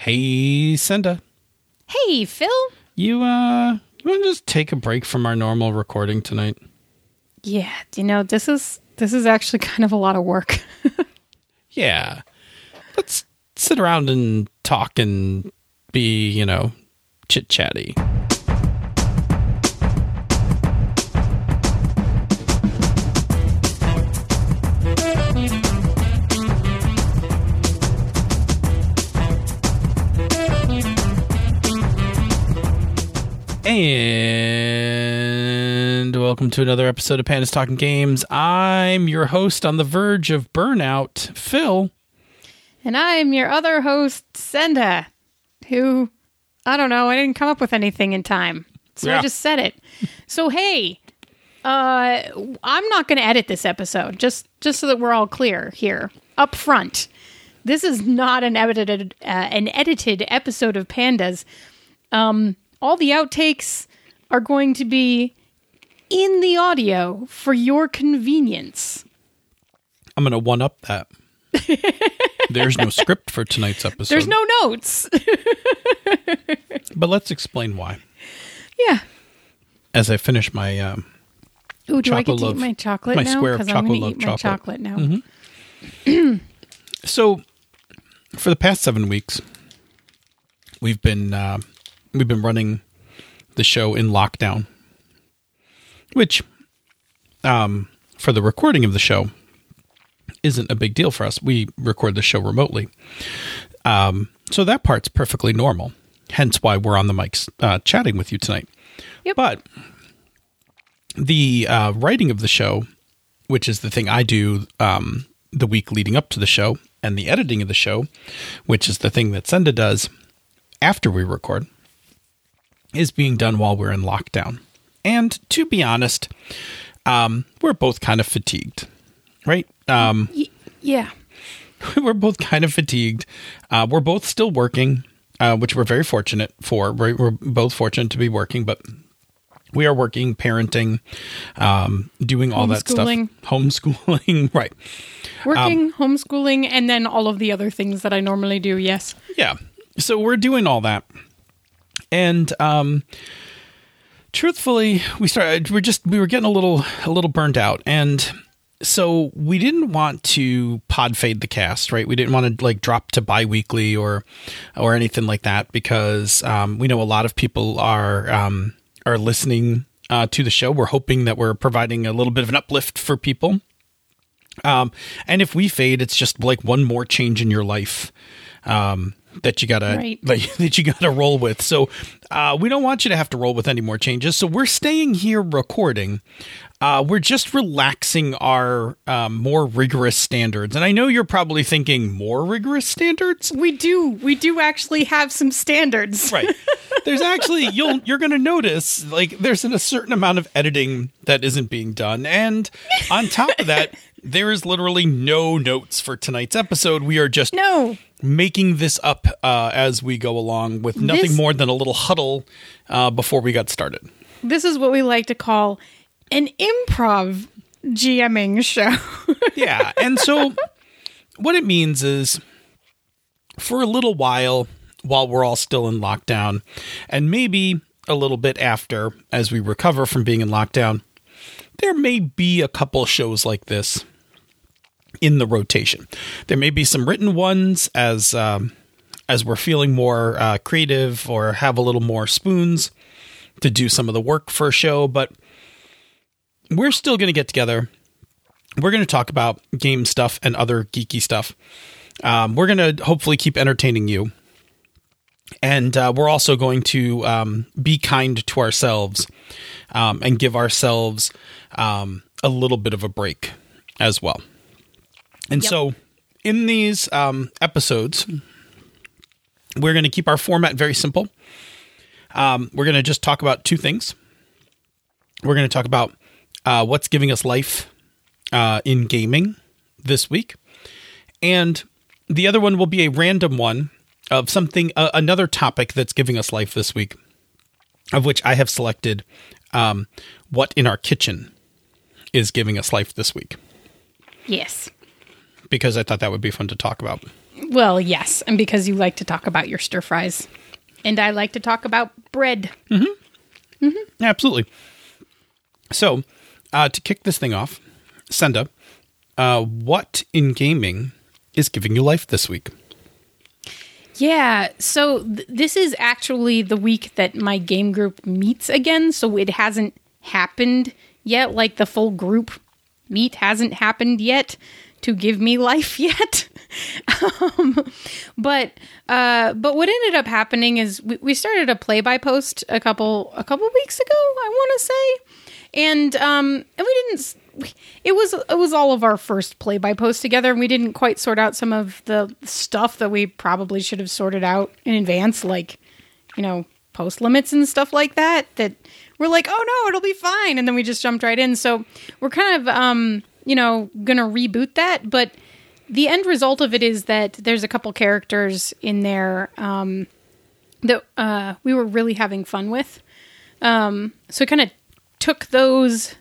Hey, Senda. Hey, Phil. You uh you want to just take a break from our normal recording tonight? Yeah, you know, this is this is actually kind of a lot of work. yeah. Let's sit around and talk and be, you know, chit-chatty. And welcome to another episode of Pandas Talking Games. I'm your host on the verge of burnout, Phil. And I'm your other host, Senda, who, I don't know, I didn't come up with anything in time. So Yeah. I just said it. So, hey, uh, I'm not going to edit this episode, just, just so that we're all clear here up front. This is not an edited, uh, an edited episode of Pandas. Um, all the outtakes are going to be in the audio for your convenience. I'm going to one up that. There's no script for tonight's episode. There's no notes. But let's explain why. yeah. As I finish my um Ooh, do I get Chocolate to eat my chocolate my now? square of Because I'm going chocolate eat my chocolate. Mm-hmm. now. so for the past 7 weeks we've been uh, we've been running the show in lockdown. Which um for the recording of the show isn't a big deal for us. We record the show remotely. Um so that part's perfectly normal. Hence why we're on the mics uh, chatting with you tonight. Yep. But the uh, writing of the show, which is the thing I do um, the week leading up to the show, and the editing of the show, which is the thing that Senda does after we record, is being done while we're in lockdown. And to be honest, um, we're both kind of fatigued, right? Um, yeah. we're both kind of fatigued. Uh, we're both still working, uh, which we're very fortunate for. We're, we're both fortunate to be working, but we are working, parenting, um, doing all that stuff, Homeschooling. homeschooling, right? Working, homeschooling, and then all of the other things that I normally do. Yes. Yeah. So we're doing all that. And um truthfully, we started we're just we were getting a little a little burned out and so we didn't want to pod fade the cast, right? We didn't want to like drop to bi-weekly or or anything like that because um we know a lot of people are um are listening uh, to the show. We're hoping that we're providing a little bit of an uplift for people. Um, and if we fade, it's just like one more change in your life um, that you gotta Right. like, that you gotta roll with. So uh, we don't want you to have to roll with any more changes. So we're staying here recording. Uh, we're just relaxing our um, more rigorous standards. And I know you're probably thinking more rigorous standards. We do. We do actually have some standards. Right. There's actually you'll you're going to notice like there's an, a certain amount of editing that isn't being done and on top of that there is literally no notes for tonight's episode. We are just No. making this up uh, as we go along with nothing This- more than a little huddle uh, before we got started. This is what we like to call an improv GMing show. Yeah. And so what it means is for a little while, while we're all still in lockdown, and maybe a little bit after as we recover from being in lockdown, there may be a couple shows like this in the rotation. There may be some written ones as um, as we're feeling more uh, creative or have a little more spoons to do some of the work for a show, but we're still going to get together we're going to talk about game stuff and other geeky stuff. Um, we're going to hopefully keep entertaining you. And uh, we're also going to um, be kind to ourselves um, and give ourselves um, a little bit of a break as well. And Yep. so, in these um, episodes, we're going to keep our format very simple. Um, we're going to just talk about two things. We're going to talk about uh, what's giving us life uh, in gaming this week. And the other one will be a random one of something, uh, another topic that's giving us life this week, of which I have selected um, what in our kitchen is giving us life this week yes. Because I thought that would be fun to talk about. Well, yes, and because you like to talk about your stir fries, and I like to talk about bread. Mm-hmm. Mm-hmm. Absolutely. So, uh, to kick this thing off, Senda, uh, what in gaming is giving you life this week? Yeah, so th- this is actually the week that my game group meets again, so it hasn't happened yet. Like the full group meet hasn't happened yet to give me life yet. um, but uh, but what ended up happening is we, we started a play by post a couple a couple weeks ago, I want to say, and um, and we didn't. It was it was all of our first play by post together, and we didn't quite sort out some of the stuff that we probably should have sorted out in advance, like you know post limits and stuff like that. That we're like, oh no, it'll be fine, and then we just jumped right in. So we're kind of um, you know gonna reboot that, but the end result of it is that there's a couple characters in there um, that uh, we were really having fun with. Um, so kind of took those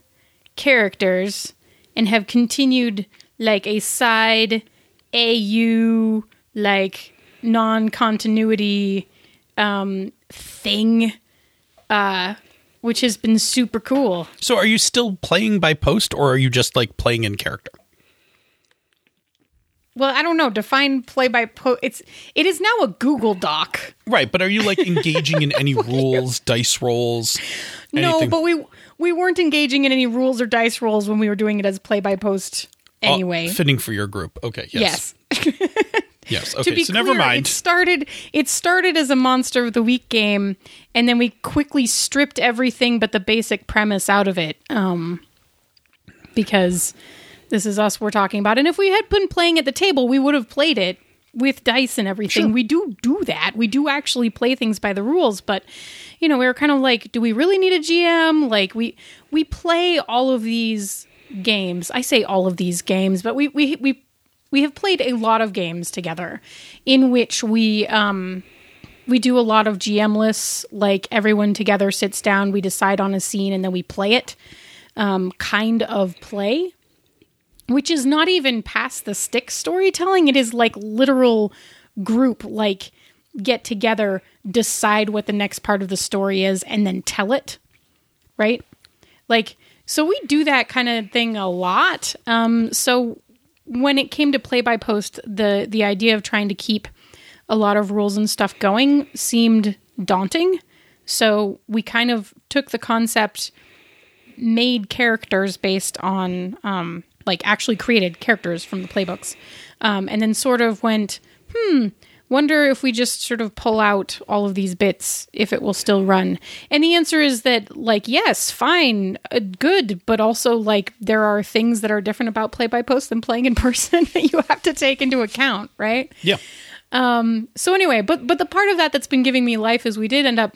characters and have continued like a side AU like non-continuity um, thing, uh, which has been super cool. So, are you still playing by post, or are you just like playing in character? Well, I don't know. Define play by post. It's it is now a Google Doc. Right, but are you like engaging in any rules, dice rolls? No, but we we weren't engaging in any rules or dice rolls when we were doing it as play by post. Uh, Anyway, fitting for your group. Okay, yes, yes. yes. to be so clear, never mind. It started. It started as a monster of the week game, and then we quickly stripped everything but the basic premise out of it, um, because this is us we're talking about. And if we had been playing at the table, we would have played it with dice and everything. Sure. We do do that. We do actually play things by the rules, but you know, we were kind of like, do we really need a GM? Like we we play all of these games. I say all of these games, but we we we we have played a lot of games together in which we um we do a lot of GMless like everyone together sits down we decide on a scene and then we play it um kind of play which is not even past the stick storytelling. It is like literal group like get together decide what the next part of the story is and then tell it right? Like so we do that kind of thing a lot. Um so when it came to play by post the the idea of trying to keep a lot of rules and stuff going seemed daunting. So we kind of took the concept made characters based on um like actually created characters from the playbooks um and then sort of went hmm wonder if we just sort of pull out all of these bits if it will still run. And the answer is that like yes fine uh, good but also like there are things that are different about play by post than playing in person that you have to take into account right? Yeah, Um, so anyway but but the part of that that's been giving me life is we did end up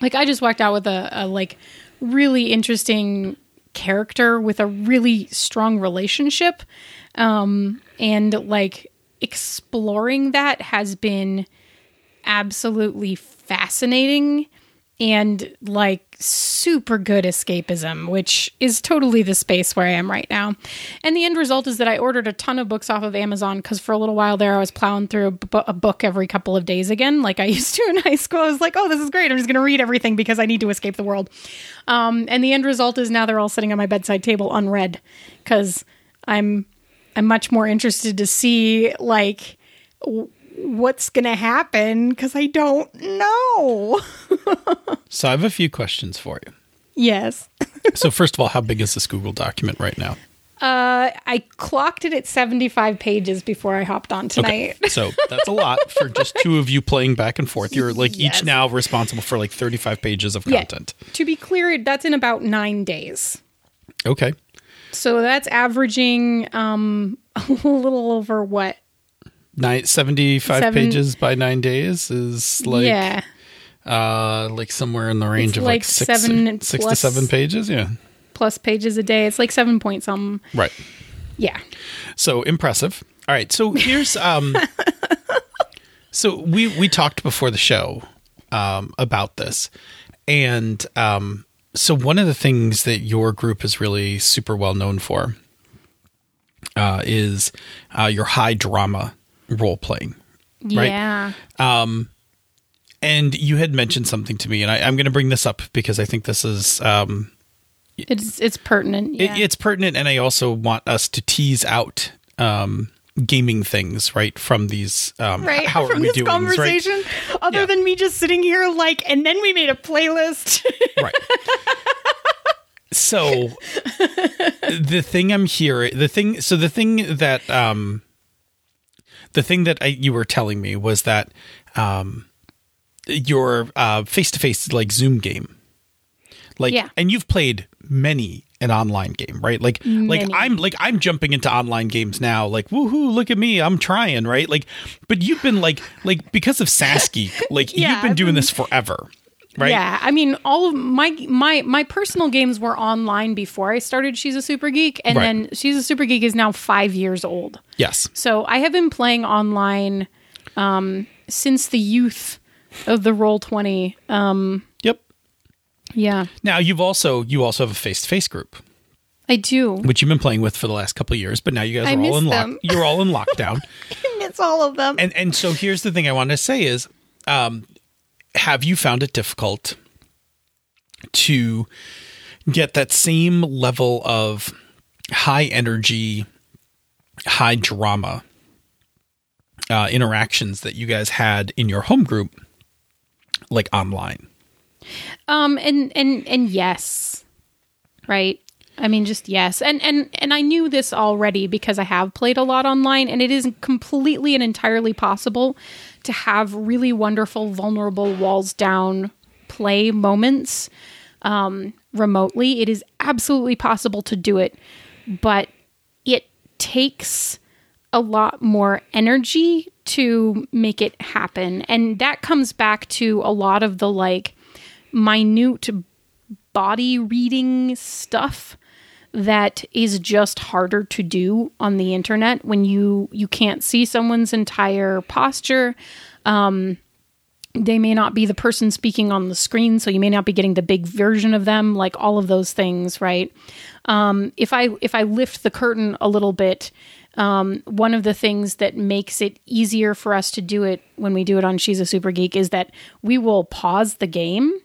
like i just walked out with a, a like really interesting character with a really strong relationship. Um and like exploring that has been absolutely fascinating and like super good escapism, which is totally the space where I am right now. And the end result is that I ordered a ton of books off of Amazon because for a little while there I was plowing through a, book every couple of days again, like I used to in high school. I was like, oh, this is great. I'm just going to read everything because I need to escape the world. Um, and the end result is now they're all sitting on my bedside table unread because I'm I'm much more interested to see like w- what's going to happen because I don't know. So, I have a few questions for you. yes. So, first of all, how big is this Google document right now? Uh, I clocked it at 75 pages before I hopped on tonight. So that's a lot for just two of you playing back and forth. You're like Yes. each now responsible for like 35 pages of Yeah. content. To be clear, that's in about nine days. Okay. So that's averaging um, a little over what? Nine, 75 Seven- pages by nine days is like yeah. uh like somewhere in the range It's of like, like six, seven six to plus- seven pages. Yeah. Plus pages a day. It's like seven point some. Right. Yeah. So impressive. All right. So here's um so we we talked before the show um about this. And um so one of the things that your group is really super well known for uh is uh your high drama role playing. Right. Yeah. And you had mentioned something to me, and I, I'm going to bring this up because I think this is um, It's it's pertinent. it- it's pertinent, and I also want us to tease out um, gaming things right from these. Um, right How from are we this doing? conversation other Yeah. than me just sitting here like and then we made a playlist Right. right. so the thing I'm hearing, the thing, so the thing that um, the thing that I, you were telling me was that um, your face to face like Zoom game, like, Yeah. and you've played many an online game, right? Like, like I'm like I'm jumping into online games now. Like, woohoo! Look at me, I'm trying, right? Like, but you've been like, like because of Sasky, like Yeah, you've been I've doing been- this forever, right? Yeah, I mean, all of my my my personal games were online before I started. She's a super geek, and Right. then she's a super geek is now five years old. Yes. So I have been playing online um, since the youth of the Roll Twenty. Um. Yeah, Now you've also you also have a face to face group, I do. which you've been playing with for the last couple of years, but now you guys I are all in lock. You're all in lockdown, It's all of them. and and so here's the thing I want to say is, um, have you found it difficult to get that same level of high energy, high drama uh, interactions that you guys had in your home group, like online? Um, and and and yes, right. I mean, just yes, and and and I knew this already because I have played a lot online, and it is completely and entirely possible to have really wonderful, vulnerable, walls down play moments um, remotely. It is absolutely possible to do it, but it takes a lot more energy to make it happen. And that comes back to a lot of the like minute body reading stuff that is just harder to do on the internet when you you can't see someone's entire posture. Um they may not be the person speaking on the screen so you may not be getting the big version of them like all of those things right? Um if i if i lift the curtain a little bit um, one of the things that makes it easier for us to do it when we do it on She's a Super Geek is that we will pause the game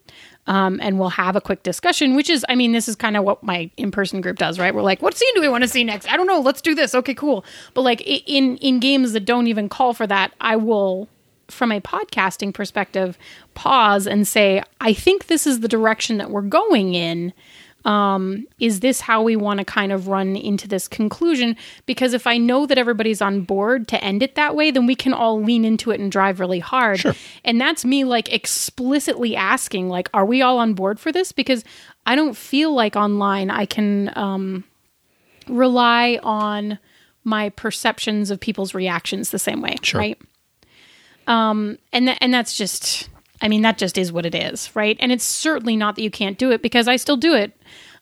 um, and we'll have a quick discussion, which is, I mean, this is kind of what my in-person group does, right? We're like, what scene do we want to see next? I don't know. Let's do this. Okay, cool. But like in in games that don't even call for that, I will, from a podcasting perspective, pause and say, I think this is the direction that we're going in is this how we want to kind of run into this conclusion? Because if I know that everybody's on board to end it that way, then we can all lean into it and drive really hard. Sure. And that's me like explicitly asking, like, are we all on board for this? Because I don't feel like online I can um, rely on my perceptions of people's reactions the same way, Sure. right? Um, and tha- and that's just, I mean, that just is what it is, right? And it's certainly not that you can't do it because I still do it.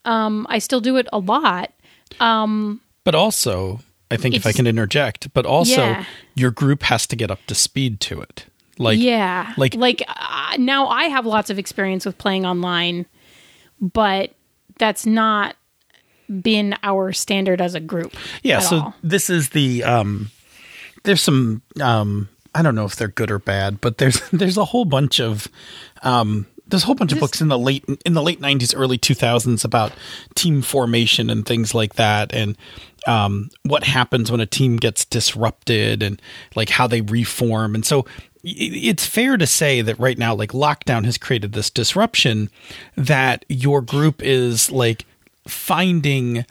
Um, I still do it a lot. But also, I think if I can interject, but also Yeah. your group has to get up to speed to it. Like, yeah, like- like uh, now I have lots of experience with playing online, but that's not been our standard as a group. yeah. So all. this is the um, there's some um, I don't know if they're good or bad, but there's there's a whole bunch of um, there's a whole bunch of books in the late in the late '90s, early 2000s about team formation and things like that, and um, what happens when a team gets disrupted and like how they reform. And so it's fair to say that right now, like lockdown has created this disruption that your group is like finding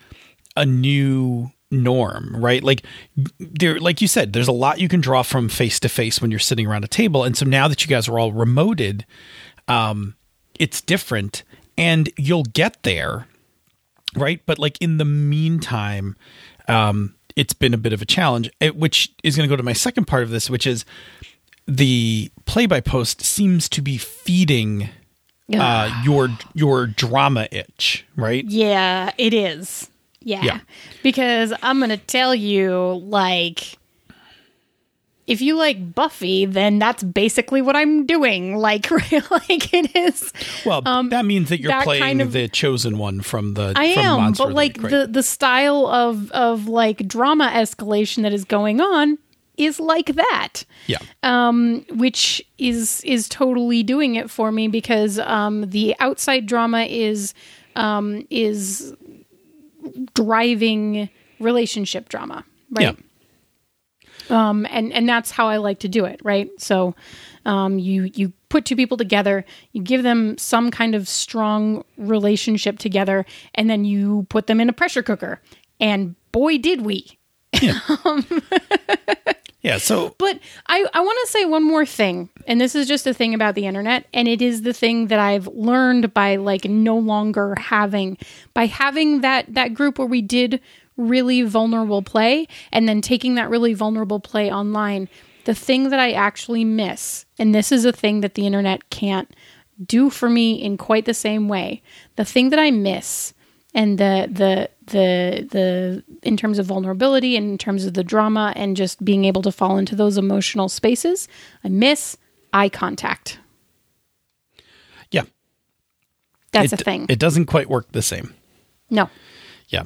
a new norm, right? Like there like you said, there's a lot you can draw from face to face when you're sitting around a table. And so now that you guys are all remoted, um it's different and you'll get there, right? But like in the meantime, um it's been a bit of a challenge, eh, which is going to go to my second part of this, which is the play by post seems to be feeding uh, your your drama itch, right? Yeah, it is. Yeah. Yeah. Because I'm going to tell you, like, if you like Buffy, then that's basically what I'm doing. Like, like it is. Well, um, that means that you're that playing kind of- the chosen one from the I from am, Monster but like right? the the style of of like drama escalation that is going on is like that Yeah. Um, which is is totally doing it for me because um, the outside drama is um, is driving relationship drama, right? Um, and and that's how I like to do it, right? So um, you you put two people together, you give them some kind of strong relationship together, and then you put them in a pressure cooker, and boy did we! Yeah. Yeah, so But I, I want to say one more thing, and this is just a thing about the internet, and it is the thing that I've learned by like no longer having by having that that group where we did really vulnerable play and then taking that really vulnerable play online. The thing that I actually miss, and this is a thing that the internet can't do for me in quite the same way. The thing that I miss and the the the the in terms of vulnerability and in terms of the drama and just being able to fall into those emotional spaces i miss eye contact. Yeah, that's it, a thing. It doesn't quite work the same. no. Yeah,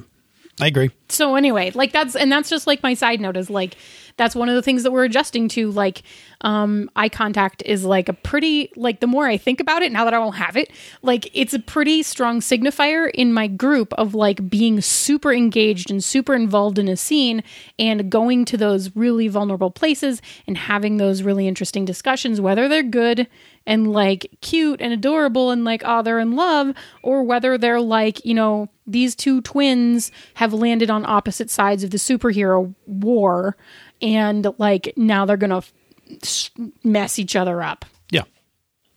I agree. so anyway like that's and that's just like my side note is like that's one of the things that we're adjusting to like um eye contact is like a pretty like the more i think about it now that i won't have it like it's a pretty strong signifier in my group of like being super engaged and super involved in a scene and going to those really vulnerable places and having those really interesting discussions whether they're good and like cute and adorable and like oh they're in love or whether they're like you know these two twins have landed on opposite sides of the superhero war and like now they're gonna f- s- mess each other up. Yeah,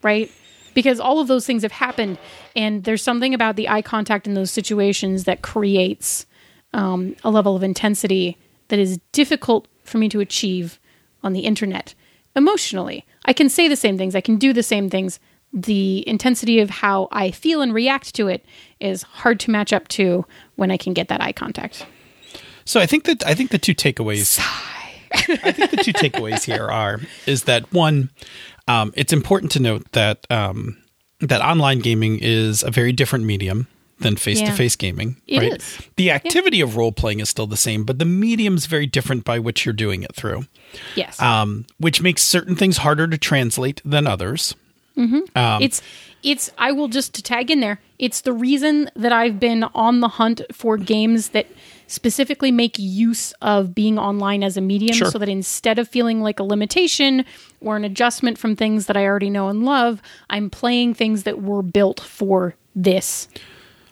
right? Because all of those things have happened and there's something about the eye contact in those situations that creates um, a level of intensity that is difficult for me to achieve on the internet emotionally. I can say the same things i can do the same things. The intensity of how i feel and react to it is hard to match up to when i can get that eye contact. So I think that I think the two takeaways. I think the two takeaways here are is that one, um, it's important to note that um, that online gaming is a very different medium than face to face gaming. It right? is. The activity of role playing is still the same, but the medium's very different by which you're doing it through, yes um, which makes certain things harder to translate than others. it's it's I will just tag in there. It's the reason that I've been on the hunt for games that specifically make use of being online as a medium Sure. so that instead of feeling like a limitation or an adjustment from things that I already know and love, I'm playing things that were built for this.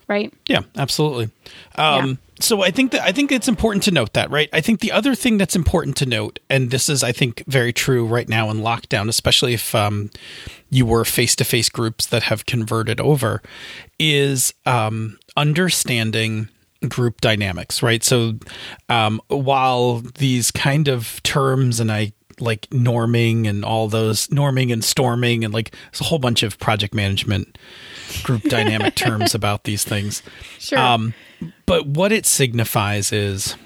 Right? Yeah, absolutely. Um, Yeah. So I think that I think it's important to note that, right? I think the other thing that's important to note, and this is, I think, very true right now in lockdown, especially if um, you were face to face groups that have converted over, is um, understanding group dynamics, right? So um, while these kind of terms and I like norming and all those norming and storming and like there's a whole bunch of project management group dynamic terms about these things. Sure. Um, but what it signifies is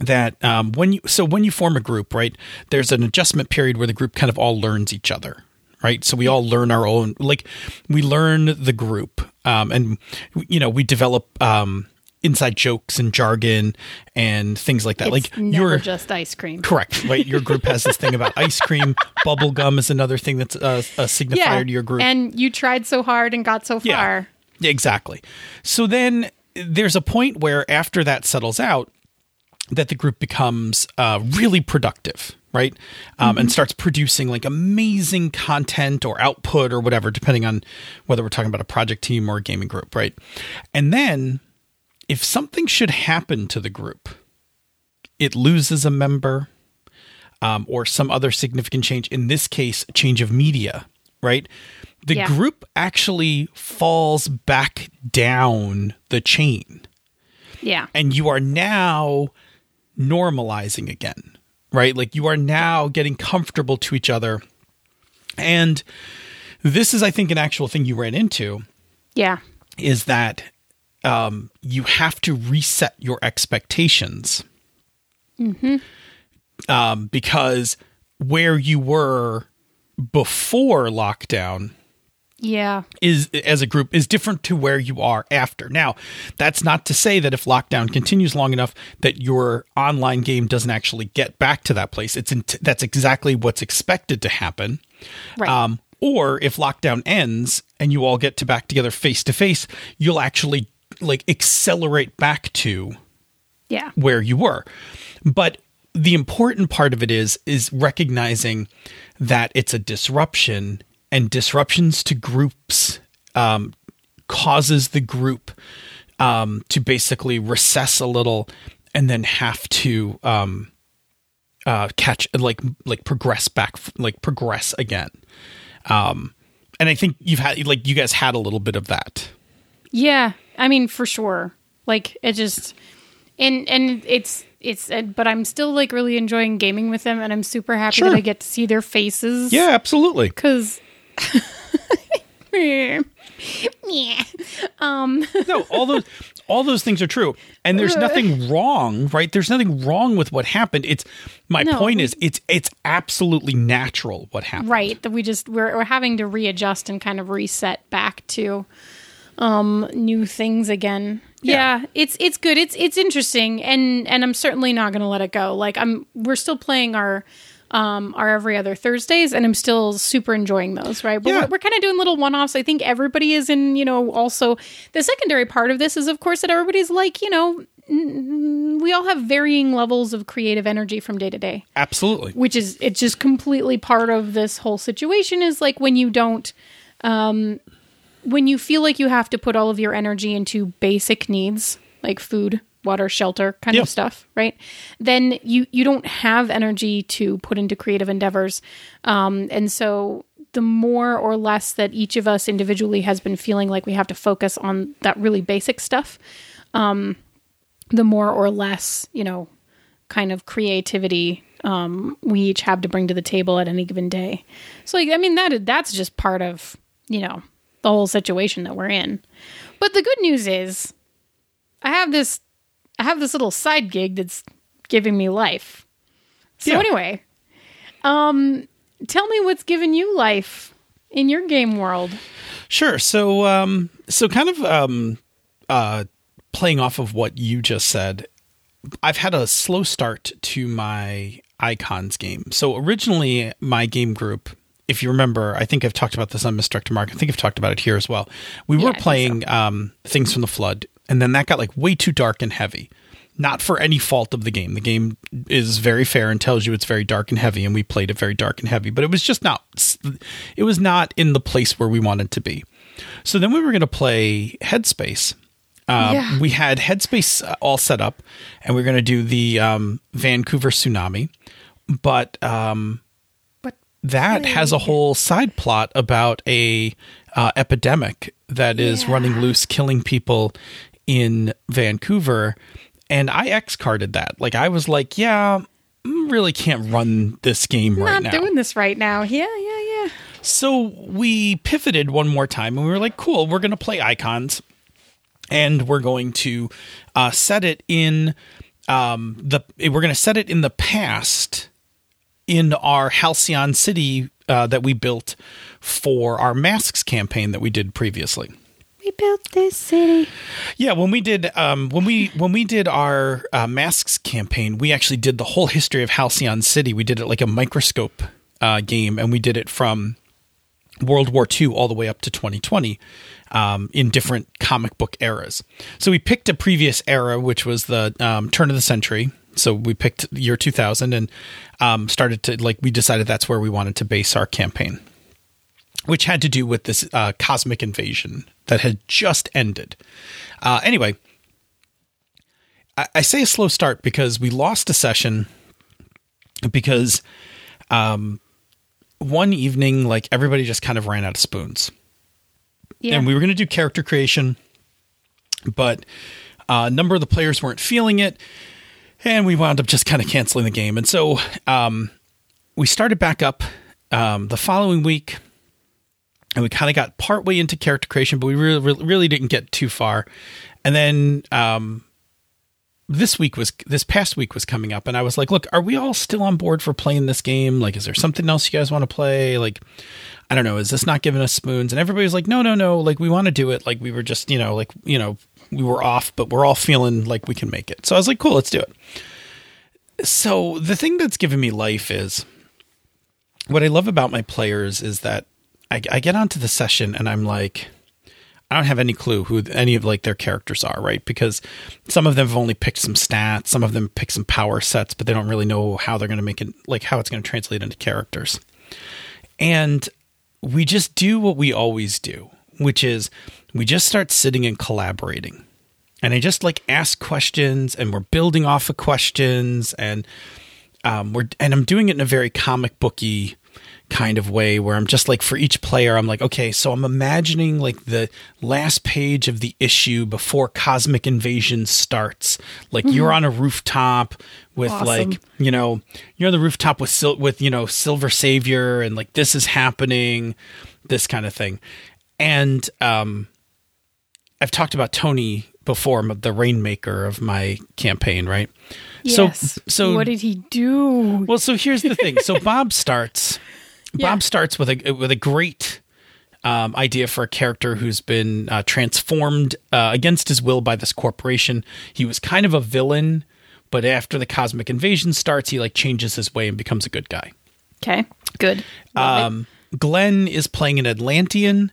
that um, when you so when you form a group, right? There's an adjustment period where the group kind of all learns each other, right? So we all learn our own, like we learn the group, um, and you know we develop um, inside jokes and jargon and things like that. It's like never you're just ice cream. correct, right? Your group has this thing about ice cream, bubble gum is another thing that's a, a signifier to your group. And you tried so hard and got so far. Yeah, exactly. So then there's a point where after that settles out, that the group becomes uh, really productive, right? Um, And starts producing like amazing content or output or whatever, depending on whether we're talking about a project team or a gaming group, right? And then if something should happen to the group, it loses a member um, or some other significant change, in this case, change of media, right? The Yeah. group actually falls back down the chain Yeah. and you are now normalizing again, right? Like you are now getting comfortable to each other. And this is, I think, an actual thing you ran into Yeah. is that um, you have to reset your expectations. Hmm. Um, because where you were before lockdown Yeah. is as a group is different to where you are after. Now, that's not to say that if lockdown continues long enough that your online game doesn't actually get back to that place. It's in that's exactly what's expected to happen. Right. Um, or if lockdown ends and you all get to back together face to face, you'll actually like accelerate back to yeah. where you were. But the important part of it is is recognizing that it's a disruption and disruptions to groups um, causes the group um, to basically recess a little and then have to um, uh, catch like like progress back like progress again. Um, and I think you've had like you guys had a little bit of that. Yeah, I mean for sure. Like it just and and it's it's but I'm still like really enjoying gaming with them and I'm super happy Sure. that I get to see their faces. Yeah, absolutely. Cuz yeah. um no, all those all those things are true, and there's nothing wrong, right? There's nothing wrong with what happened. It's my No, point we- is it's it's absolutely natural what happened. right that we just we're, we're having to readjust and kind of reset back to um new things again yeah. Yeah. it's it's good it's it's interesting and and i'm certainly not gonna let it go like i'm we're still playing our um our every other thursdays and i'm still super enjoying those right but Yeah. we're, we're kind of doing little one-offs i think everybody is in you know also the secondary part of this is of course that everybody's like you know n- we all have varying levels of creative energy from day to day Absolutely. which is it's just completely part of this whole situation is like when you don't um when you feel like you have to put all of your energy into basic needs like food water shelter kind Yeah. of stuff right then you you don't have energy to put into creative endeavors um and so the more or less that each of us individually has been feeling like we have to focus on that really basic stuff um the more or less you know kind of creativity um, we each have to bring to the table at any given day. So, like, I mean, that that's just part of you know the whole situation that we're in. But the good news is, I have this I have this little side gig that's giving me life. So Yeah. anyway, um, tell me what's giving you life in your game world. Sure. So, um, so kind of um, uh, playing off of what you just said, I've had a slow start to my icons game. So originally, my game group, if you remember, I think I've talked about this on Misdirected Mark. I think I've talked about it here as well. We Yeah, were playing um, things from the flood, and then that got like way too dark and heavy. Not for any fault of the game. The game is very fair and tells you it's very dark and heavy, and we played it very dark and heavy. But it was just not. It was not in the place where we wanted to be. So then we were going to play Headspace. Um, Yeah. We had Headspace uh, all set up, and we are going to do the um, Vancouver tsunami. But um, But that has a whole side plot about a uh, epidemic that is Yeah. running loose, killing people in Vancouver. And I X carded that. Like I was like, yeah, really can't run this game right now. not doing this right now. Yeah, yeah, yeah. So we pivoted one more time and we were like, cool, we're going to play icons and we're going to uh, set it in um, the, we're going to set it in the past in our Halcyon City uh, that we built for our masks campaign that we did previously. We built this city. Yeah, when we did um, when we when we did our uh, masks campaign, we actually did the whole history of Halcyon City. We did it like a microscope uh, game, and we did it from World War II all the way up to 2020 um, in different comic book eras. So we picked a previous era, which was the um, turn of the century. So we picked year 2000 and um, started to like we decided that's where we wanted to base our campaign which had to do with this uh, cosmic invasion that had just ended. Uh, anyway, I, I say a slow start because we lost a session because um, one evening, like everybody just kind of ran out of spoons, Yeah. and we were going to do character creation, but uh, a number of the players weren't feeling it, and we wound up just kind of canceling the game. And so um, we started back up um, the following week and we kind of got partway into character creation, but we really, really, didn't get too far. And then um, this week was this past week was coming up and I was like, look, are we all still on board for playing this game? Like, is there something else you guys want to play? Like, I don't know, is this not giving us spoons? And everybody was like, no, no, no, like we want to do it. Like we were just, you know, like, you know, we were off, but we're all feeling like we can make it. So I was like, cool, let's do it. So the thing that's given me life is what I love about my players is that I, I get onto the session and I'm like, I don't have any clue who any of like their characters are, right? Because some of them have only picked some stats, some of them pick some power sets, but they don't really know how they're going to make it, like how it's going to translate into characters. And we just do what we always do, which is we just start sitting and collaborating. And I just like ask questions and we're building off of questions and um, we're and I'm doing it in a very comic booky kind of way where I'm just like for each player I'm like okay so I'm imagining like the last page of the issue before cosmic invasion starts like mm-hmm. you're on a rooftop with awesome. like you know you're on the rooftop with sil- with you know silver savior and like this is happening this kind of thing and um I've talked about Tony before the rainmaker of my campaign right yes. so so what did he do well so here's the thing so Bob starts yeah. Bob starts with a with a great um, idea for a character who's been uh, transformed uh, against his will by this corporation. He was kind of a villain, but after the cosmic invasion starts, he like changes his way and becomes a good guy. Okay, good. Um, Glenn is playing an Atlantean.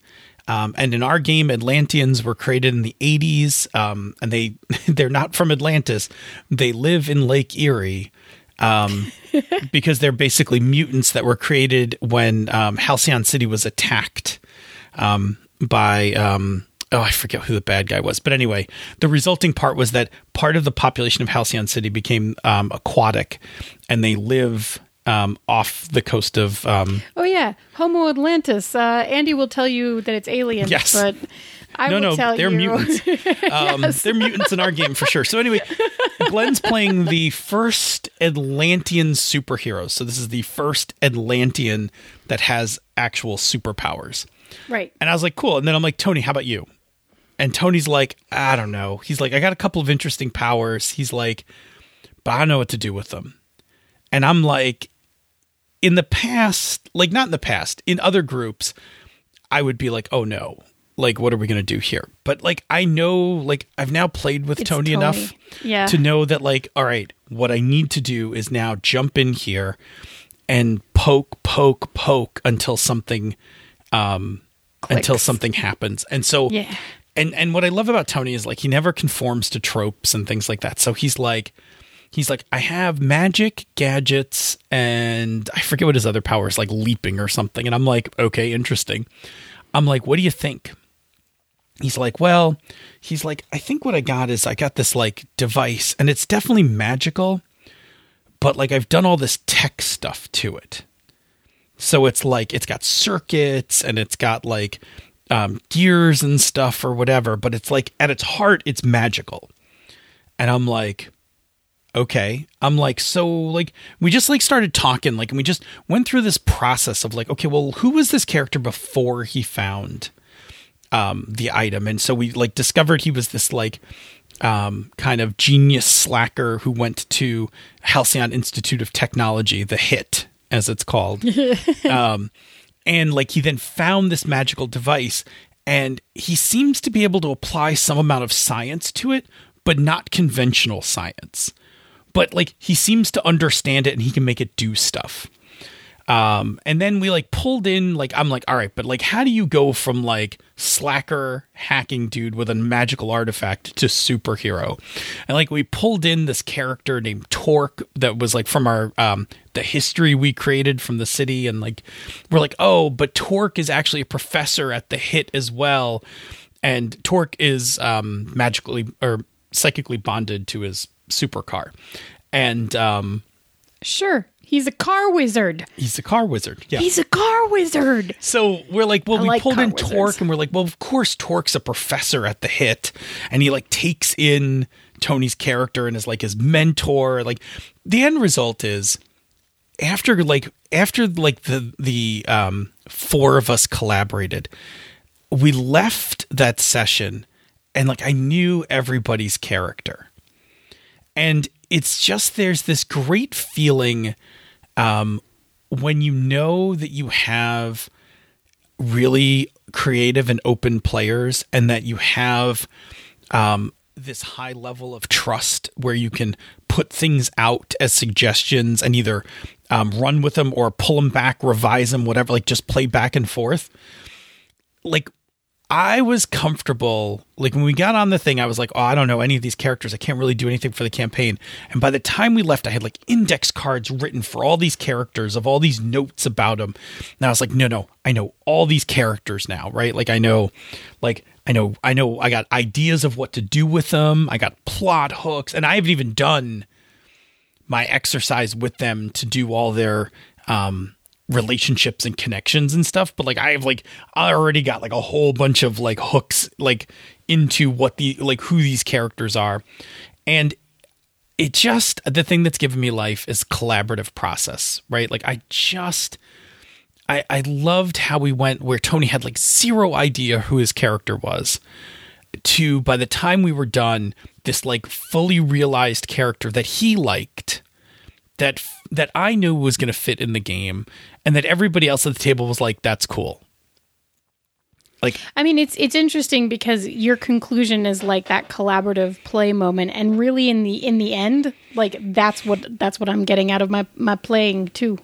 Um, and in our game, Atlanteans were created in the 80s, um, and they they're not from Atlantis. They live in Lake Erie, um, because they're basically mutants that were created when um, Halcyon City was attacked um, by. Um, oh, I forget who the bad guy was. But anyway, the resulting part was that part of the population of Halcyon City became um, aquatic and they live um, off the coast of. Um, oh, yeah. Homo Atlantis. Uh, Andy will tell you that it's aliens. Yes. But I no, no, they're you. mutants. Um, yes. They're mutants in our game for sure. So anyway, Glenn's playing the first Atlantean superhero. So this is the first Atlantean that has actual superpowers. Right. And I was like, cool. And then I'm like, Tony, how about you? And Tony's like, I don't know. He's like, I got a couple of interesting powers. He's like, but I don't know what to do with them. And I'm like, in the past, like not in the past, in other groups, I would be like, oh no, like what are we going to do here? But like i know like i've now played with tony, tony, enough yeah. to know that like all right what i need to do is now jump in here and poke poke poke until something um Clicks. until something happens. And so yeah. and and what i love about tony is like he never conforms to tropes and things like that. So he's like he's like i have magic gadgets and i forget what his other powers like leaping or something and i'm like okay interesting i'm like what do you think he's like, well, he's like, I think what I got is I got this like device and it's definitely magical, but like I've done all this tech stuff to it. So it's like it's got circuits and it's got like um, gears and stuff or whatever, but it's like at its heart, it's magical. And I'm like, okay. I'm like, so like we just like started talking, like, and we just went through this process of like, okay, well, who was this character before he found um, the item, and so we like discovered he was this like um, kind of genius slacker who went to Halcyon Institute of Technology, the HIT as it's called, um, and like he then found this magical device, and he seems to be able to apply some amount of science to it, but not conventional science. But like he seems to understand it, and he can make it do stuff. Um, and then we like pulled in like I'm like, all right, but like how do you go from like slacker hacking dude with a magical artifact to superhero? And like we pulled in this character named Torque that was like from our um the history we created from the city and like we're like, oh, but Torque is actually a professor at the HIT as well. And Torque is um magically or psychically bonded to his supercar. And um Sure. He's a car wizard. He's a car wizard. Yeah. He's a car wizard. So we're like, well, I we like pulled in wizards. Torque and we're like, well, of course Torque's a professor at the HIT. And he like takes in Tony's character and is like his mentor. Like the end result is after like after like the the um four of us collaborated, we left that session and like I knew everybody's character. And it's just there's this great feeling um, when you know that you have really creative and open players and that you have um, this high level of trust where you can put things out as suggestions and either um, run with them or pull them back, revise them, whatever, like just play back and forth. Like I was comfortable. Like when we got on the thing, I was like, oh, I don't know any of these characters. I can't really do anything for the campaign. And by the time we left, I had like index cards written for all these characters of all these notes about them. And I was like, no, no, I know all these characters now, right? Like I know, like I know, I know, I got ideas of what to do with them. I got plot hooks, and I haven't even done my exercise with them to do all their um relationships and connections and stuff but like i have like i already got like a whole bunch of like hooks like into what the like who these characters are. And it just the thing that's given me life is collaborative process right? Like i just i i loved how we went where tony had like zero idea who his character was to by the time we were done this like fully realized character that he liked that that I knew was going to fit in the game and that everybody else at the table was like that's cool. Like I mean it's it's interesting because your conclusion is like that collaborative play moment and really in the in the end like that's what that's what I'm getting out of my my playing too.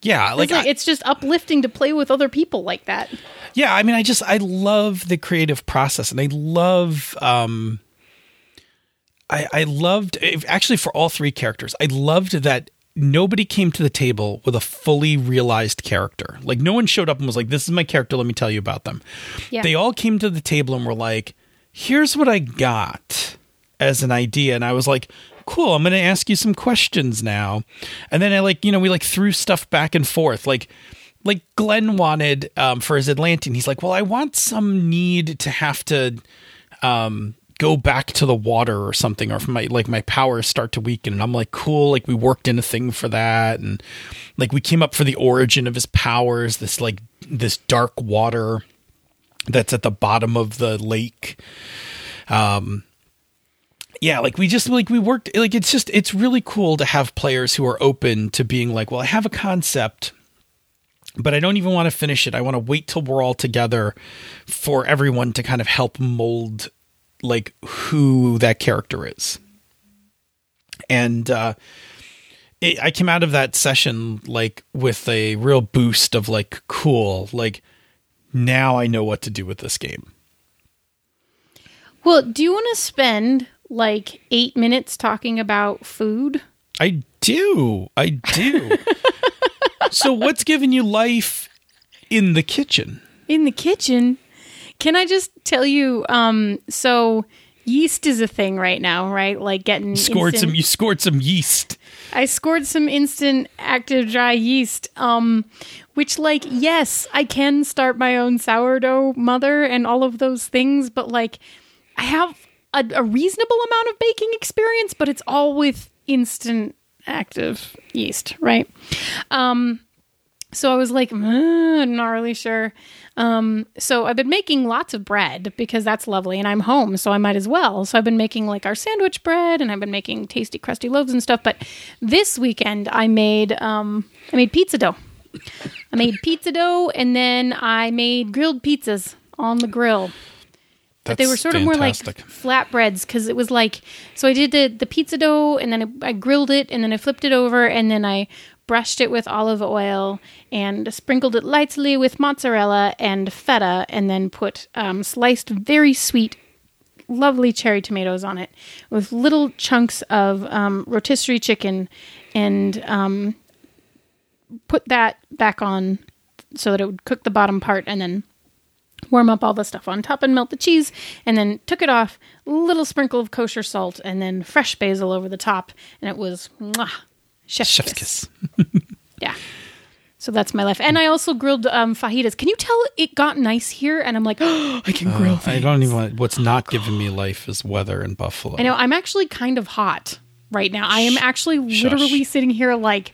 Yeah, like, it's, like I, it's just uplifting to play with other people like that. Yeah, I mean I just I love the creative process and I love um I, I loved actually for all three characters. I loved that nobody came to the table with a fully realized character. Like no one showed up and was like, "This is my character. Let me tell you about them." Yeah. They all came to the table and were like, "Here's what I got as an idea," and I was like. Cool. I'm going to ask you some questions now, and then I like you know we like threw stuff back and forth. Like like Glenn wanted um, for his Atlantean. He's like, well, I want some need to have to um, go back to the water or something or if my like my powers start to weaken and I'm like cool like we worked in a thing for that and like we came up for the origin of his powers this like this dark water that's at the bottom of the lake um yeah like we just like we worked like it's just it's really cool to have players who are open to being like well I have a concept but I don't even want to finish it. I want to wait till we're all together for everyone to kind of help mold like who that character is. And uh, it, I came out of that session like with a real boost of like, cool, like now I know what to do with this game. Well, do you want to spend like eight minutes talking about food? I do. I do. so, what's giving you life in the kitchen? In the kitchen? Can I just tell you? Um, so yeast is a thing right now, right? Like getting you scored instant, some. You scored some yeast. I scored some instant active dry yeast. Um, which like yes, I can start my own sourdough mother and all of those things, but like I have a, a reasonable amount of baking experience, but it's all with instant active yeast, right? Um, so I was like, uh, not really sure. Um, so I've been making lots of bread because that's lovely, and I'm home, so I might as well. So I've been making like our sandwich bread, and I've been making tasty, crusty loaves and stuff. But this weekend, I made um, I made pizza dough. I made pizza dough, and then I made grilled pizzas on the grill. That's they were sort fantastic. of more like flatbreads because it was like so I did the the pizza dough and then I, I grilled it and then I flipped it over and then I brushed it with olive oil and sprinkled it lightly with mozzarella and feta and then put um, sliced very sweet lovely cherry tomatoes on it with little chunks of um, rotisserie chicken and um, put that back on so that it would cook the bottom part and then warm up all the stuff on top and melt the cheese and then took it off little sprinkle of kosher salt and then fresh basil over the top and it was mwah, chef's, Chef's kiss. kiss. yeah so that's my life and i also grilled um, fajitas can you tell it got nice here and i'm like oh, i can grill fajitas. I don't even. Want, what's not giving me life is weather in Buffalo. i know i'm actually kind of hot right now i am actually literally sitting here like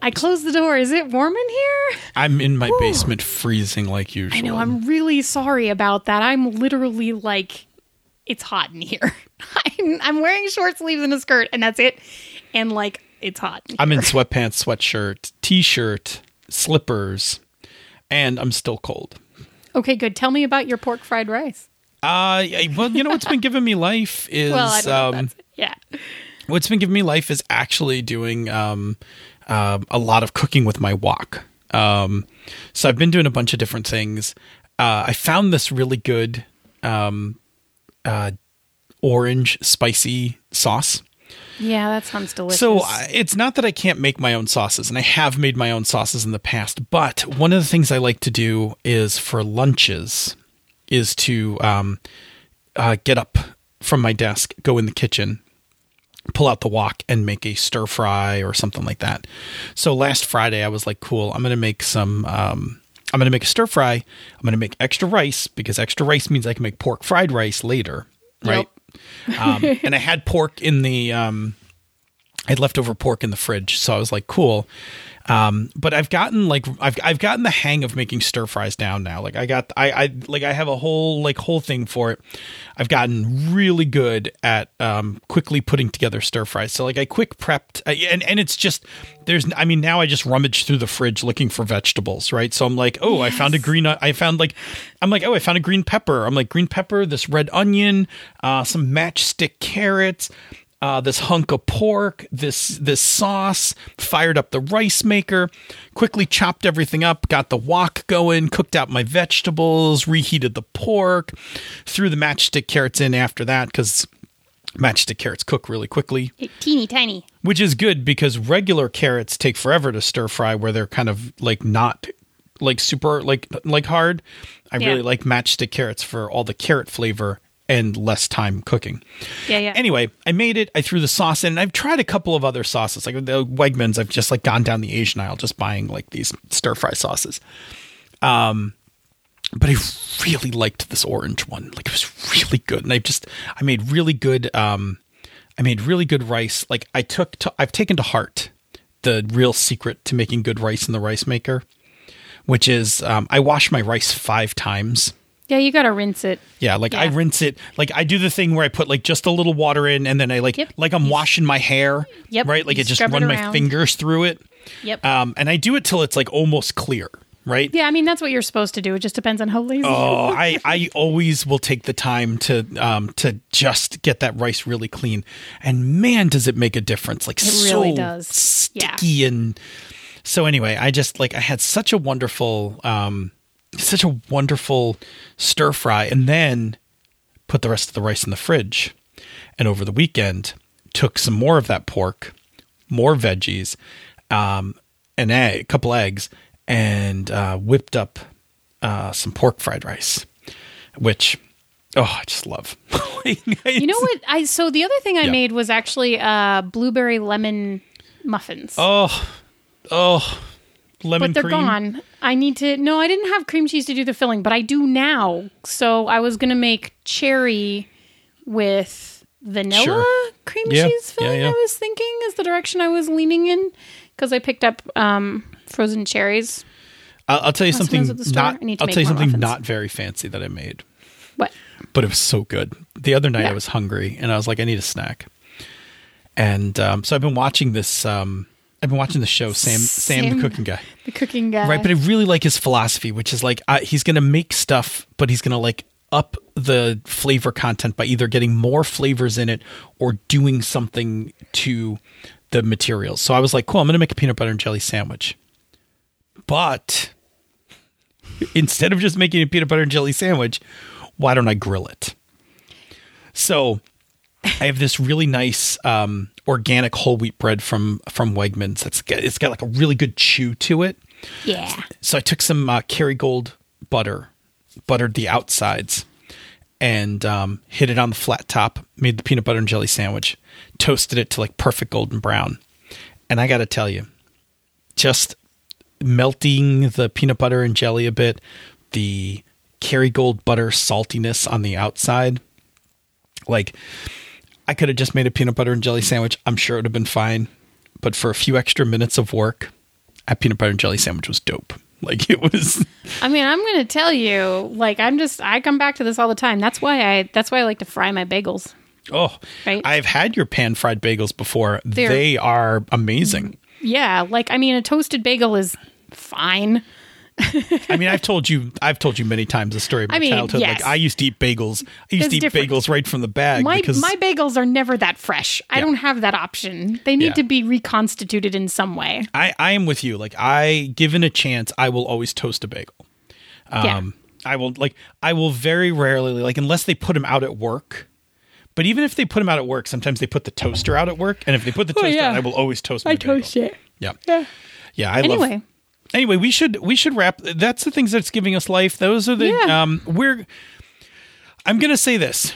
i closed the door is it warm in here I'm in my basement, freezing like usual. I know. I'm really sorry about that. I'm literally like it's hot in here. I'm, I'm wearing short sleeves and a skirt, and that's it. And like, it's hot. in I'm in sweatpants, sweatshirt, t-shirt, slippers, and I'm still cold. Okay, good. Tell me about your pork fried rice. Uh, well, you know what's been giving me life is Well, um. Yeah. what's been giving me life is actually doing um, um a lot of cooking with my wok. Um, so I've been doing a bunch of different things. Uh, I found this really good um, uh, orange spicy sauce. Yeah, that sounds delicious. So I- it's not that I can't make my own sauces, and I have made my own sauces in the past. But one of the things I like to do is for lunches is to um, uh, get up from my desk, go in the kitchen, pull out the wok, and make a stir fry or something like that. So last Friday, I was like, "Cool, I'm going to make some." Um, I'm going to make a stir fry. I'm going to make extra rice because extra rice means I can make pork fried rice later, right? Um, and I had pork in the um, I had leftover pork in the fridge, so I was like, cool. Um, but I've gotten like I've I've gotten the hang of making stir fries down now. Like I got I I like I have a whole like whole thing for it. I've gotten really good at um, quickly putting together stir fries. So like I quick prepped and and it's just there's I mean now I just rummage through the fridge looking for vegetables, right? So I'm like, oh, I found a green I found like I'm like, oh, I found a green pepper. I'm like green pepper, this red onion, uh, some matchstick carrots uh, this hunk of pork, this this sauce, fired up the rice maker, quickly chopped everything up, got the wok going, cooked out my vegetables, reheated the pork, threw the matchstick carrots in after that because matchstick carrots cook really quickly, teeny tiny. which is good because regular carrots take forever to stir fry where they're kind of like not like super like like hard. I Yeah. really like matchstick carrots for all the carrot flavor and less time cooking. Yeah, yeah. Anyway, I made it. I threw the sauce in. And I've tried a couple of other sauces, like the Wegmans. I've just like gone down the Asian aisle, just buying like these stir fry sauces. Um, but I really liked this orange one. Like it was really good, and I just I made really good. Um, I made really good rice. Like I took to I've taken to heart the real secret to making good rice in the rice maker, which is um, I wash my rice five times. Yeah, you got to rinse it. Yeah, like I rinse it. Like I do the thing where I put like just a little water in, and then I like Yep. like I'm washing my hair. Yep. Right, like You I just run my fingers through it. Yep. Um, and I do it till it's like almost clear. Right. yeah, I mean that's what you're supposed to do. It just depends on how lazy. Oh, I, I always will take the time to um to just get that rice really clean, and man, does it make a difference! Like It really so does. Yeah. sticky and so. Anyway, I just like I had such a wonderful um such a wonderful stir fry, and then put the rest of the rice in the fridge, and over the weekend took some more of that pork, more veggies, um, an egg, a couple eggs, and uh, whipped up uh, some pork fried rice, which oh, I just love. You know what? I so the other thing I Yeah. made was actually uh blueberry lemon muffins. Oh, oh, lemon but they're cream. gone. I need to. No, I didn't have cream cheese to do the filling, but I do now. So I was gonna make cherry with vanilla Sure. cream Yeah, cheese filling. yeah, yeah. I was thinking is the direction I was leaning in because I picked up um, frozen cherries. I'll, I'll tell you something ones at the store. not. I need to I'll tell you something muffins. not very fancy that I made, What? but it was so good. The other night. I was hungry and I was like, I need a snack, and um, so I've been watching this. Um, I've been watching the show Sam Sam, Sam- the cooking guy. The cooking guy. Right, but I really like his philosophy, which is like uh, he's going to make stuff, but he's going to like up the flavor content by either getting more flavors in it or doing something to the materials. So I was like, cool, I'm going to make a peanut butter and jelly sandwich. But instead of just making a peanut butter and jelly sandwich, why don't I grill it? So I have this really nice um, organic whole wheat bread from from Wegmans. That's it's got like a really good chew to it. yeah. So I took some uh, Kerrygold butter, buttered the outsides, and um, hit it on the flat top. Made the peanut butter and jelly sandwich, toasted it to like perfect golden brown. And I got to tell you, just melting the peanut butter and jelly a bit, the Kerrygold butter saltiness on the outside, like I could have just made a peanut butter and jelly sandwich. I'm sure it would have been fine. But for a few extra minutes of work, that peanut butter and jelly sandwich was dope. Like it was. I mean, I'm going to tell you, like, I'm just, I come back to this all the time. That's why I, that's why I like to fry my bagels. Oh, Right. I've had your pan fried bagels before. They're- they are amazing. Yeah. Like, I mean, a toasted bagel is fine. I mean, I've told you, I've told you many times the story of my I mean, childhood. yes. Like I used to eat bagels. I used to eat different. bagels right from the bag My, because my bagels are never that fresh. I don't have that option. They need Yeah. to be reconstituted in some way. I, I am with you. Like I, given a chance, I will always toast a bagel. Yeah. Um, I will like, I will very rarely like unless they put them out at work. But even if they put them out at work, sometimes they put the toaster out at work, and if they put the toaster, Oh, yeah. out, I will always toast. My bagel. it. Yeah, Yeah. yeah. I Anyway. love. Anyway, we should we should wrap. That's the things that's giving us life. Those are the Yeah. um. We're. I'm gonna say this.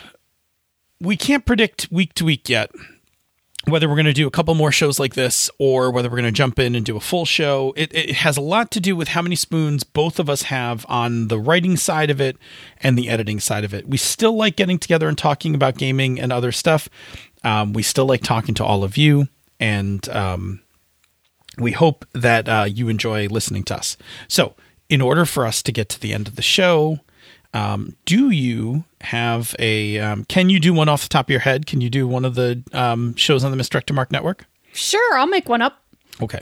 We can't predict week to week yet whether we're going to do a couple more shows like this or whether we're going to jump in and do a full show. It, it has a lot to do with how many spoons both of us have on the writing side of it and the editing side of it. We still like getting together and talking about gaming and other stuff. Um, we still like talking to all of you, and um, we hope that uh, you enjoy listening to us. So, in order for us to get to the end of the show, um, do you have a? Um, can you do one off the top of your head? Can you do one of the um, shows on the Misdirected Mark Network? Sure, I'll make one up. Okay.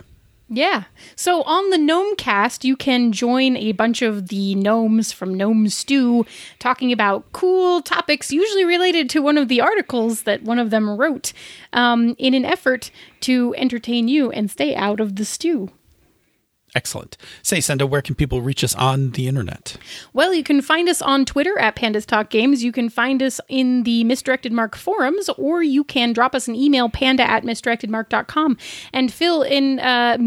Yeah. So on the Gnome Cast, you can join a bunch of the gnomes from Gnome Stew talking about cool topics, usually related to one of the articles that one of them wrote, um, in an effort to entertain you and stay out of the stew. Excellent. Say, Senda, where can people reach us on the internet? Well, you can find us on Twitter at Pandas Talk Games. You can find us in the Misdirected Mark forums, or you can drop us an email, panda at misdirectedmark.com, and fill in. Uh.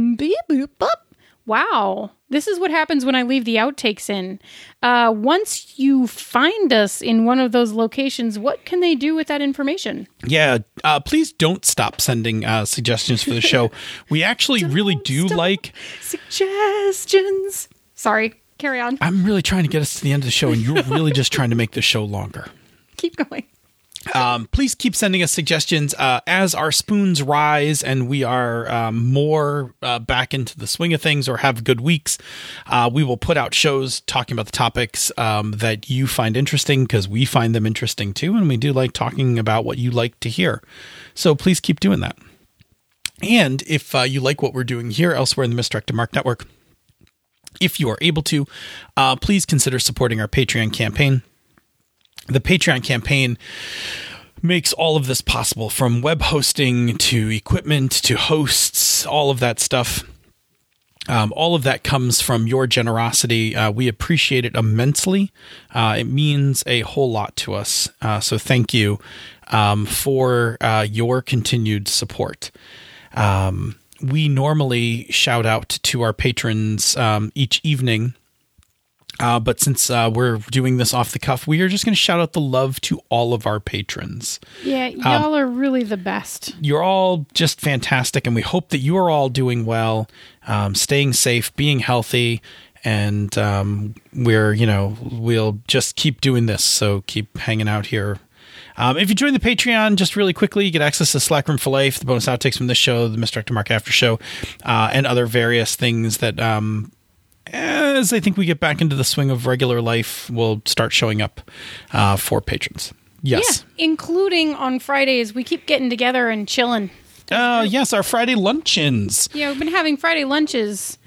Wow. This is what happens when I leave the outtakes in. Uh, once you find us in one of those locations, what can they do with that information? Yeah, uh, please don't stop sending uh, suggestions for the show. We actually really do like. Suggestions. Sorry, carry on. I'm really trying to get us to the end of the show, and you're really just trying to make the show longer. Keep going. Um, please keep sending us suggestions uh, as our spoons rise and we are um, more uh, back into the swing of things or have good weeks. Uh, we will put out shows talking about the topics um, that you find interesting because we find them interesting too, and we do like talking about what you like to hear. So please keep doing that. And if uh, you like what we're doing here elsewhere in the Misdirected Mark Network, if you are able to, uh, please consider supporting our Patreon campaign. The Patreon campaign makes all of this possible from web hosting to equipment to hosts, all of that stuff. Um, all of that comes from your generosity. Uh, we appreciate it immensely. Uh, it means a whole lot to us. Uh, so thank you um, for uh, your continued support. Um, we normally shout out to our patrons um, each evening uh, but since uh, we're doing this off the cuff, we are just going to shout out the love to all of our patrons. Yeah, y'all are really the best. You're all just fantastic, and we hope that you are all doing well, um, staying safe, being healthy, and um, we're, you know, we'll just keep doing this. So keep hanging out here. Um, if you join the Patreon, just really quickly, you get access to Slack Room for Life, the bonus outtakes from this show, the Misdirected Mark After Show, uh, and other various things that um, as I think we get back into the swing of regular life, will start showing up uh, for patrons. Yes. Yeah, including on Fridays. We keep getting together and chilling. Uh, yes, our Friday luncheons. Yeah, we've been having Friday lunches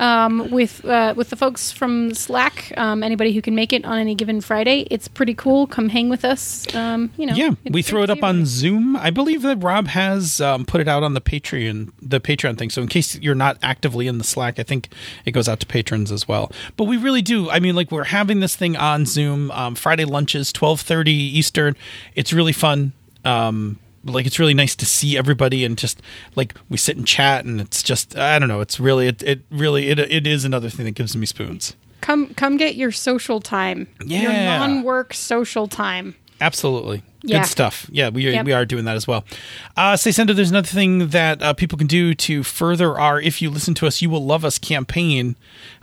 um, with uh, with the folks from Slack. Um, anybody who can make it on any given Friday, it's pretty cool. Come hang with us. Um, you know, Yeah, we throw it up on Zoom. I believe that Rob has um, put it out on the Patreon, the Patreon thing. So in case you're not actively in the Slack, I think it goes out to patrons as well. But we really do. I mean, like we're having this thing on Zoom. Um, Friday lunches, twelve thirty Eastern. It's really fun. Um, like it's really nice to see everybody and just like we sit and chat and it's just I don't know. It's really it, it really it it is another thing that gives me spoons. Come come get your social time. Your Yeah. non-work social time. Absolutely. Yeah. Good stuff. Yeah, we are, Yep. we are doing that as well. Uh, say, Senda, there's another thing that uh, people can do to further our If You Listen to Us, You Will Love Us campaign.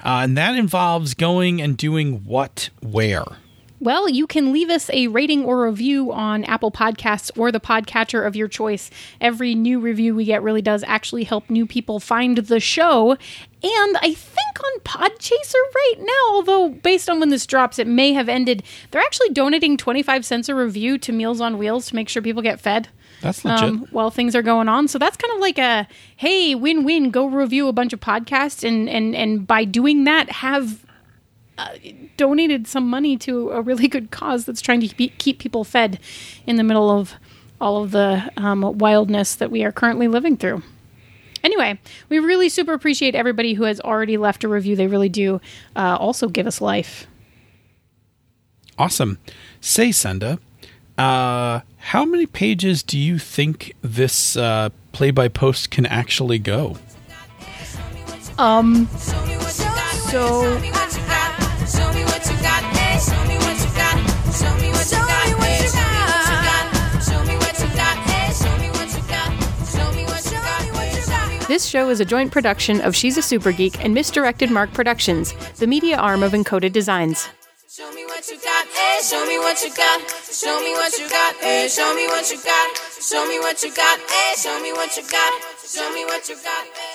Uh, and that involves going and doing what, where? Well, you can leave us a rating or review on Apple Podcasts or the podcatcher of your choice. Every new review we get really does actually help new people find the show. And I think on Podchaser right now, although based on when this drops, it may have ended, they're actually donating 25 cents a review to Meals on Wheels to make sure people get fed. That's legit. Um, while things are going on, so that's kind of like a hey, win-win. Go review a bunch of podcasts, and and and by doing that, have uh, donated some money to a really good cause that's trying to keep, keep people fed in the middle of all of the um, wildness that we are currently living through. Anyway, we really super appreciate everybody who has already left a review. They really do uh, also give us life. Awesome. Say, Senda, uh, how many pages do you think this uh, play by post can actually go? Um, So This show is a joint production of She's a Super Geek and Misdirected Mark Productions, the media arm of Encoded Designs. Show me what you got, eh? Show me what you got. Show me what you got, eh? Show me what you got. Show me what you got, eh? Show me what you got. Show me what you got, eh?